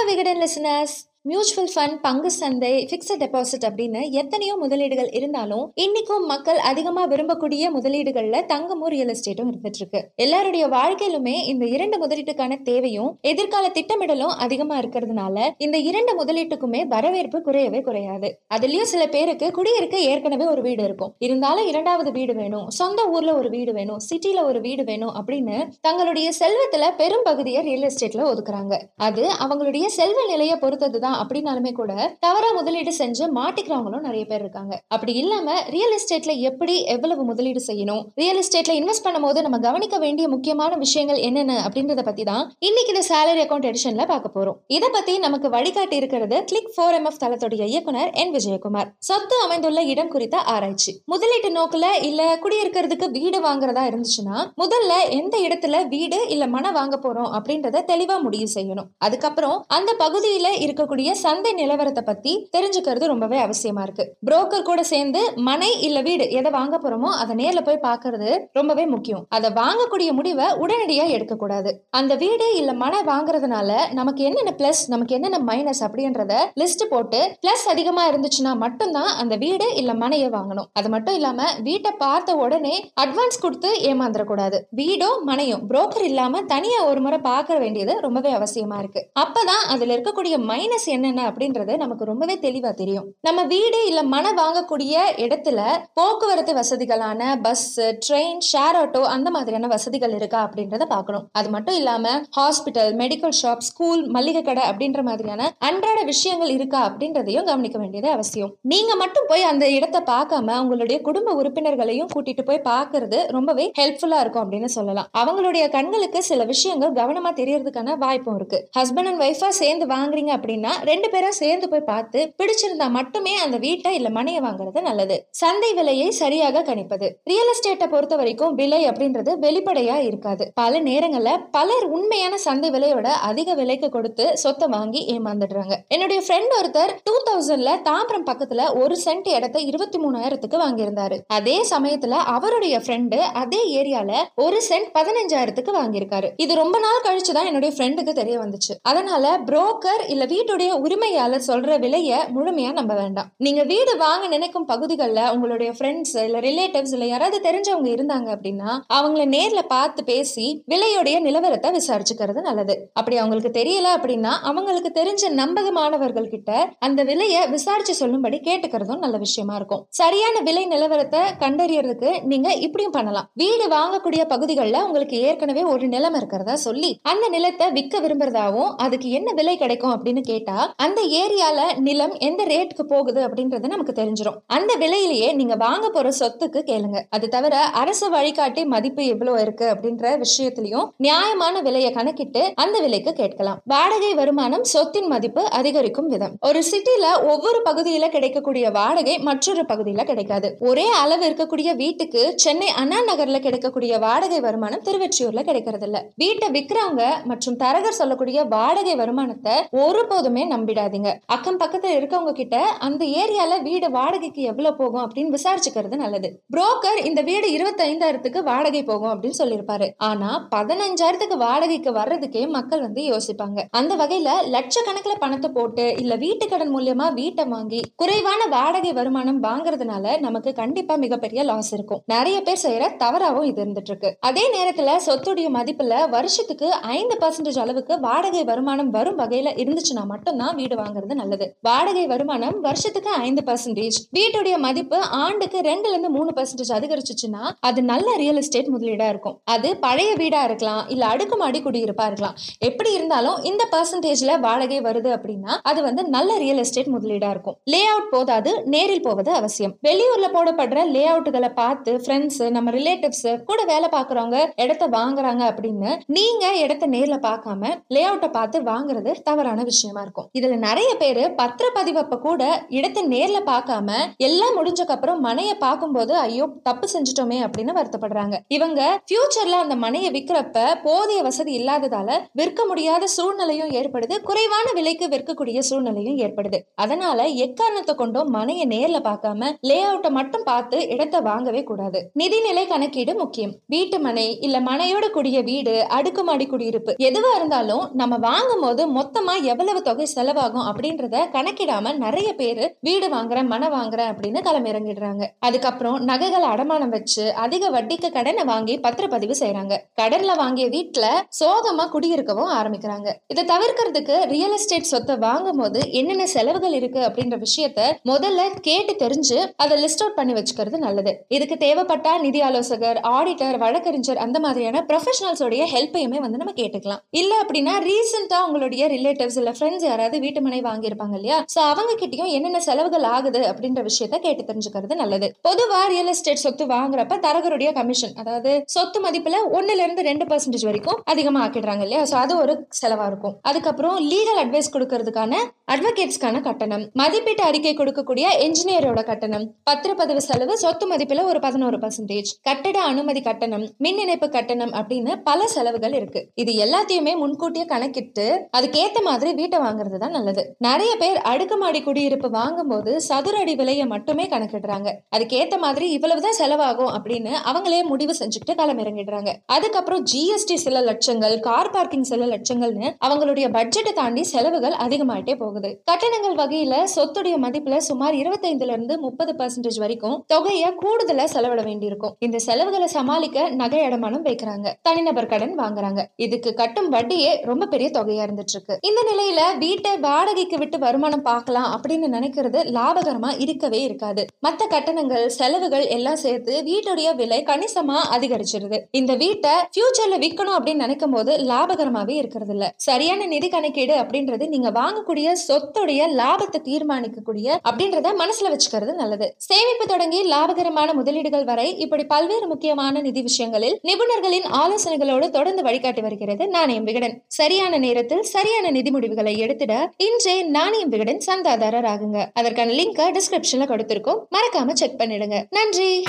Hello, vegan listeners. Mutual fund பங்கு சந்தை fixed deposit அப்படின்னு எத்தனையோ முதலீடுகள் இருந்தாலும் இன்னைக்கும் மக்கள் அதிகமா விரும்பக்கூடிய முதலீடுகள்ல தங்கமும் ரியல் எஸ்டேட்டும் இருந்துட்டு இருக்கு எல்லாருடைய வாழ்க்கையிலுமே இந்த இரண்டு முதலீட்டுக்கான தேவையும் எதிர்கால திட்டமிடலும் அதிகமா இருக்கிறதுனால இந்த இரண்டு முதலீட்டுக்குமே வரவேற்பு குறையவே குறையாது. அதுலயும் சில பேருக்கு குடியிருக்க ஏற்கனவே ஒரு வீடு இருக்கும். இருந்தாலும் இரண்டாவது வீடு வேணும் சொந்த ஊர்ல ஒரு வீடு வேணும் சிட்டில ஒரு வீடு வேணும் அப்படின்னு தங்களுடைய செல்வத்துல பெரும் பகுதியை ரியல் எஸ்டேட்ல ஒதுக்குறாங்க. அது அவங்களுடைய செல்வ நிலையை பொறுத்ததுதான். அப்படின்னாலுமே கூட தவறா முதலீடு செஞ்சு மாட்டிக்கிறவங்களும் நிறைய பேர் இருக்காங்க. அப்படி இல்லாம ரியல் எஸ்டேட்ல எப்படி எவ்வளவு முதலீடு செய்யணும்? ரியல் எஸ்டேட்ல இன்வெஸ்ட் பண்ணும்போது நம்ம கவனிக்க வேண்டிய முக்கியமான விஷயங்கள் என்னென்ன அப்படின்றத பத்தி தான் இன்னைக்கு இந்த சேலரி அக்கௌண்ட் எடிஷன்ல பார்க்க போறோம். இதை பத்தி நமக்கு வழிகாட்டி இருக்கிறது கிளிக் ஃபோர் எம் எஃப் தளத்துடைய இயக்குனர் என் விஜயகுமார். சொத்து அமைந்துள்ள இடம் குறித்த ஆராய்ச்சி. முதலீட்டு நோக்குல இல்ல குடியிருக்கிறதுக்கு வீடு வாங்குறதா இருந்துச்சுன்னா முதல்ல எந்த இடத்துல வீடு இல்ல மன வாங்க போறோம் அப்படின்றத தெளிவா முடிவு செய்யணும். அதுக்கப்புறம் அந்த பகுதியில இருக்கக்கூடிய சந்தை நிலவரத்தை பத்தி தெரிஞ்சுக்கிறது ரொம்பவே அவசியமா இருக்கு. புரோக்கர் கூட சேர்ந்து மனை இல்ல வீடு எதை வாங்க போறோமோ அதை நேர்ல போய் பாக்குறது ரொம்பவே முக்கியம். அதை வாங்கக்கூடிய முடிவை உடனடியா எடுக்கக்கூடாது. அந்த வீடு இல்ல மனை வாங்குறதுனால நமக்கு என்னென்ன பிளஸ் நமக்கு என்னென்ன மைனஸ் அப்படின்றத லிஸ்ட் போட்டு பிளஸ் அதிகமா இருந்துச்சுன்னா மட்டும்தான் அந்த வீடு இல்ல மனையை வாங்கணும். அது மட்டும் இல்லாம வீட்டை பார்த்த உடனே அட்வான்ஸ் கொடுத்து ஏமாந்துடக்கூடாது வீடோ மனையும் புரோக்கர் இல்லாம தனியா ஒரு முறை பார்க்க வேண்டியது ரொம்பவே அவசியமா இருக்கு. அப்பதான் அதுல இருக்கக்கூடிய மைனஸ் என்னென்ன அப்படின்றது நமக்கு ரொம்பவே தெளிவா தெரியும். நம்ம வீடு இல்ல மன வாங்கக்கூடிய இடத்துல போக்குவரத்து வசதிகளான பஸ் ட்ரெயின் ஷேர் ஆட்டோ அந்த மாதிரியான வசதிகள் இருக்கா அப்படின்றத பார்க்கணும். அது மட்டும் இல்லாம ஹாஸ்பிட்டல் மெடிக்கல் ஷாப் ஸ்கூல் மளிகை கடை அப்படின்ற மாதிரியான அன்றாட விஷயங்கள் இருக்கா அப்படின்றதையும் கவனிக்க வேண்டியது அவசியம். நீங்க மட்டும் போய் அந்த இடத்தை பார்க்காம உங்களுடைய குடும்ப உறுப்பினர்களையும் கூட்டிட்டு போய் பார்க்கறது ரொம்பவே ஹெல்ப்ஃபுல்லா இருக்கும் அப்படின்னு சொல்லலாம். அவங்களுடைய கண்களுக்கு சில விஷயங்கள் கவனமா தெரியறதுக்கான வாய்ப்பும் இருக்கு. ஹஸ்பண்ட் அண்ட் ஒய்ஃபா சேர்ந்து வாங்குறீங்க அப்படின்னா ரெண்டு பேரும் சேர்ந்து போய் பார்த்து பிடிச்சிருந்தா மட்டுமே அந்த வீட்டை இல்ல மனையை வாங்குறது நல்லது. சந்தை விலையை சரியாக கணிப்பது. ரியல் எஸ்டேட்டை பொறுத்த வரைக்கும் விலை அப்படின்றது வெளிப்படையா இருக்காது. பல நேரங்கள்ல பலர் உண்மையான சந்தை விலையோட அதிக விலைக்கு கொடுத்து சொத்தை வாங்கி ஏமாந்துடுறாங்க. என்னுடைய ஃப்ரெண்ட் ஒருத்தர் டூ தௌசண்ட்ல தாம்பரம் பக்கத்துல ஒரு சென்ட் இடத்தை இருபத்தி மூணாயிரத்துக்கு வாங்கியிருந்தாரு. அதே சமயத்துல அவருடைய ஃப்ரெண்டு அதே ஏரியால ஒரு சென்ட் பதினஞ்சாயிரத்துக்கு வாங்கியிருக்காரு. இது ரொம்ப நாள் கழிச்சுதான் என்னுடைய ஃப்ரெண்டுக்கு தெரிய வந்துச்சு. அதனால புரோக்கர் இல்ல வீட்டுடைய உரிமையாளர் சொல்ற விலைய முழுமையா நம்ப வேண்டாம். நீங்க வீடு வாங்க நினைக்கும் பகுதிகளில் உங்களுடைய ஃப்ரெண்ட்ஸ் இல்ல ரிலேட்டிவ்ஸ் இல்ல யாராவது தெரிஞ்சவங்க இருந்தாங்க அப்படின்னா அவங்கள நேர்ல பார்த்து பேசி விலையுடைய நிலவரத்தை விசாரிச்சுக்கிறது நல்லது. அப்படி அவங்களுக்கு தெரியல அப்படின்னா அவங்களுக்கு தெரிஞ்ச நம்பகமானவர்கள் கிட்ட அந்த விலையை விசாரிச்சு சொல்லும்படி கேட்டுக்கிறதும் நல்ல விஷயமா இருக்கும். சரியான விலை நிலவரத்தை கண்டறியறதுக்கு நீங்க இப்படியும் பண்ணலாம். வீடு வாங்கக்கூடிய பகுதிகளில் உங்களுக்கு ஏற்கனவே ஒரு நிலம் இருக்கிறதா சொல்லி அந்த நிலத்தை விற்க விரும்புறதாவும் அதுக்கு என்ன விலை கிடைக்கும் அப்படின்னு கேட்டா அந்த ஏரியால நிலம் எந்த ரேட்டுக்கு போகுது அப்படின்றது நமக்கு தெரிஞ்சிடும் அந்த விலையிலேயே நீங்க வாங்க போற சொத்துக்கு கேளுங்க. அது தவிர அரசு வழிகாட்டி மதிப்பு எவ்வளவு இருக்கு அப்படின்ற விஷயத்திலையும் நியாயமான விலையை கணக்கிட்டு அந்த விலைக்கு கேட்கலாம். வாடகை வருமானம் சொத்தின் மதிப்பு அதிகரிக்கும் விதம். ஒரு சிட்டில ஒவ்வொரு பகுதியில கிடைக்கக்கூடிய வாடகை மற்றொரு பகுதியில கிடைக்காது. ஒரே அளவு இருக்கக்கூடிய வீட்டுக்கு சென்னை அண்ணா நகர்ல கிடைக்கக்கூடிய வாடகை வருமானம் திருவெற்றியூர்ல கிடைக்கிறது இல்ல வீட்டை விற்கிறவங்க மற்றும் தரகர் சொல்லக்கூடிய வாடகை வருமானத்தை ஒருபோதுமே நம்பிடாதீங்க. அக்கம் பக்கத்துல இருக்கவங்க கிட்ட அந்த ஏரியால வீடு வாடகைக்கு எவ்வளவு போகும் அப்படின்னு விசாரிச்சுக்கிறது நல்லது. புரோக்கர் இந்த வீடு இருபத்தைந்தாயிரத்துக்கு வாடகை போகும் அப்படின்னு சொல்லியிருப்பாரு. ஆனா பதினஞ்சாயிரத்துக்கு வாடகைக்கு வர்றதுக்கே மக்கள் வந்து யோசிப்பாங்க. அந்த வகையில லட்சக்கணக்கில் பணத்தை போட்டு இல்ல வீட்டு கடன் மூலியமா வீட்டை வாங்கி குறைவான வாடகை வருமானம் வாங்குறதுனால நமக்கு கண்டிப்பா மிகப்பெரிய லாஸ் இருக்கும். நிறைய பேர் செய்யற தவறாவும் இது இருந்துட்டு இருக்கு அதே நேரத்துல சொத்துடைய மதிப்புல வருஷத்துக்கு ஐந்து பர்சன்டேஜ் அளவுக்கு வாடகை வருமானம் வரும் வகையில இருந்துச்சுன்னா மட்டும் மட்டும்தான் வீடு வாங்குறது நல்லது. வாடகை வருமானம் வருஷத்துக்கு ஐந்து பர்சன்டேஜ் வீட்டுடைய மதிப்பு ஆண்டுக்கு ரெண்டுல இருந்து மூணு பர்சன்டேஜ் அதிகரிச்சுச்சுன்னா அது நல்ல ரியல் எஸ்டேட் முதலீடா இருக்கும். அது பழைய வீடா இருக்கலாம் இல்ல அடுக்குமாடி குடியிருப்பா இருக்கலாம். எப்படி இருந்தாலும் இந்த பர்சன்டேஜ்ல வாடகை வருது அப்படின்னா அது வந்து நல்ல ரியல் எஸ்டேட் முதலீடா இருக்கும். லே அவுட் போதாது நேரில் போவது அவசியம். வெளியூர்ல போடப்படுற லே அவுட்டுகளை பார்த்து ஃப்ரெண்ட்ஸ் நம்ம ரிலேட்டிவ்ஸ் கூட வேலை பாக்குறவங்க இடத்த வாங்குறாங்க அப்படின்னு நீங்க இடத்த நேர்ல பார்க்காம லே அவுட்டை பார்த்து வாங்குறது தவறான விஷயமா இருக்கும். இருக்கும். இதுல நிறைய பேரு பத்திரப்பதிவப்ப கூட இடத்தை நேர்ல பார்க்காம எல்லாம் முடிஞ்சக்கு அப்புறம் மனையை பார்க்கும்போது ஐயோ தப்பு செஞ்சுட்டோமே அப்படின்னு வருத்தப்படுறாங்க. இவங்க ஃபியூச்சர்ல அந்த மனையை விற்கிறப்ப போதிய வசதி இல்லாததால விற்க முடியாத சூழ்நிலையும் ஏற்படுது. குறைவான விலைக்கு விற்கக்கூடிய சூழ்நிலையும் ஏற்படுது. அதனால எக்காரணத்தை கொண்டும் மனையை நேர்ல பார்க்காம லே அவுட்டை மட்டும் பார்த்து இடத்தை வாங்கவே கூடாது. நிதிநிலை கணக்கீடு முக்கியம். வீட்டு மனை இல்ல மனையோட கூடிய வீடு அடுக்குமாடி குடியிருப்பு எதுவா இருந்தாலும் நம்ம வாங்கும் போது மொத்தமா எவ்வளவு தொகை செலவாகும் அப்படின்றத கணக்கிடாம நிறைய பேரு வீடு வாங்குறேன் மனை வாங்குறேன் அப்படின்னு களமிறங்கிடுறாங்க. அதுக்கப்புறம் நகைகளை அடமானம் வச்சு அதிக வட்டிக்கு கடனை வாங்கி பத்திரப்பதிவு செய்யறாங்க கடன்ல வாங்கிய வீட்டுல சோகமா குடியிருக்கவும் ஆரம்பிக்கிறாங்க. இதை தவிர்க்கிறதுக்கு ரியல் எஸ்டேட் சொத்தை வாங்கும் போது என்னென்ன செலவுகள் இருக்கு அப்படின்ற விஷயத்த முதல்ல கேட்டு தெரிஞ்சு அதை லிஸ்ட் அவுட் பண்ணி வச்சுக்கிறது நல்லது. இதுக்கு தேவைப்பட்டா நிதி ஆலோசகர் ஆடிட்டர் வழக்கறிஞர் அந்த மாதிரியான ப்ரொஃபஷனல்ஸோடைய ஹெல்ப்பையுமே வந்து நம்ம கேட்டுக்கலாம். இல்ல அப்படின்னா ரீசெண்டா உங்களுடைய ரிலேட்டிவ்ஸ் இல்ல ஃப்ரெண்ட்ஸ் யாராவது வீட்டு மனை வாங்கியிருப்பாங்க இல்லையா? சோ அவங்க கிட்டயும் என்னென்ன செலவுகள் ஆகுது அப்படின்ற விஷயத்த கேட்டு தெரிஞ்சுக்கிறது நல்லது. பொதுவா ரியல் எஸ்டேட் சொத்து வாங்குறப்ப தரகருடைய கமிஷன் அதாவது சொத்து மதிப்புல ஒன்னுல இருந்து ரெண்டு பர்சன்டேஜ் வரைக்கும் அதிகமா ஆக்கிடுறாங்க இல்லையா? சோ அது ஒரு செலவா இருக்கும். அதுக்கப்புறம் லீகல் அட்வைஸ் கொடுக்கறதுக்கான அட்வொகேட்ஸ்க்கான கட்டணம் மதிப்பீட்டு அறிக்கை கொடுக்கக்கூடிய என்ஜினியரோட கட்டணம் பத்திரப்பதிவு செலவு சொத்து மதிப்புல ஒரு பதினோரு பர்சன்டேஜ் கட்டட அனுமதி கட்டணம் மின் இணைப்பு கட்டணம் அப்படின்னு பல செலவுகள் இருக்கு. இது எல்லாத்தையுமே முன்கூட்டியே கணக்கிட்டு அதுக்கேத்த மாதிரி வீட்டை வாங்குறது தான் நல்லது. நிறைய பேர் அடுக்குமாடி குடியிருப்பு வாங்கும்போது சதுர அடி விலையை மட்டுமே கணக்கிடுறாங்க. அதுக்கேத்த மாதிரி இவ்வளவுதான் செலவாகும் அப்படின்னு அவங்களே முடிவு செஞ்சுட்டு களமிறங்கிடுறாங்க. அதுக்கப்புறம் ஜிஎஸ்டி சில லட்சங்கள் கார் பார்க்கிங் சில லட்சங்கள்னு அவங்களுடைய பட்ஜெட்டை தாண்டி செலவுகள் அதிகமாயிட்டே போகுது. கட்டணங்கள் வகையில சொத்துடைய மதிப்புல சுமார் இருபத்தைந்துல இருந்து முப்பது பர்சன்டேஜ் வரைக்கும் தொகையை கூடுதலா செலவிட வேண்டியிருக்கும். இந்த செலவுகளை சமாளிக்க நகை அடமானம் வைக்கிறாங்க. தனிநபர் கடன் வாங்குறாங்க. இதுக்கு கட்டும் வட்டியே ரொம்ப பெரிய தொகையா இருந்துட்டு இருக்கு. இந்த நிலையில வீட்டை வாடகைக்கு விட்டு வருமானம் பார்க்கலாம் அப்படின்னு நினைக்கிறது லாபகரமா இருக்கவே இருக்காது. மத்த கட்டணங்கள் செலவுகள் எல்லாம் சேர்த்து வீட்டுடைய விலை கணிசமா அதிகரிச்சிருது. இந்த வீட்டை ஃபியூச்சர்ல விற்கணும் அப்படின்னு நினைக்கும் போது லாபகரமாவே இருக்கிறது இல்ல சரியான நிதி கணக்கீடு அப்படின்றது நீங்க வாங்கக்கூடிய சொத்துடைய லாபத்தை தீர்மானிக்கக்கூடிய அப்படின்றத மனசுல வச்சுக்கிறது நல்லது. சேமிப்பு தொடங்கி லாபகரமான முதலீடுகள் வரை இப்படி பல்வேறு முக்கியமான நிதி விஷயங்களில் நிபுணர்களின் ஆலோசனைகளோடு தொடர்ந்து வழிகாட்டி வருகிறது நான் விகடன். சரியான நேரத்தில் சரியான நிதி முடிவுகளை எடுத்திட இன்றே நாணயம் விகடன் சந்தாதாரர் ஆகுங்க அதற்கான லிங்க் டிஸ்கிரிப்ஷன்ல கொடுத்திருக்கோம். மறக்காம செக் பண்ணிடுங்க. நன்றி.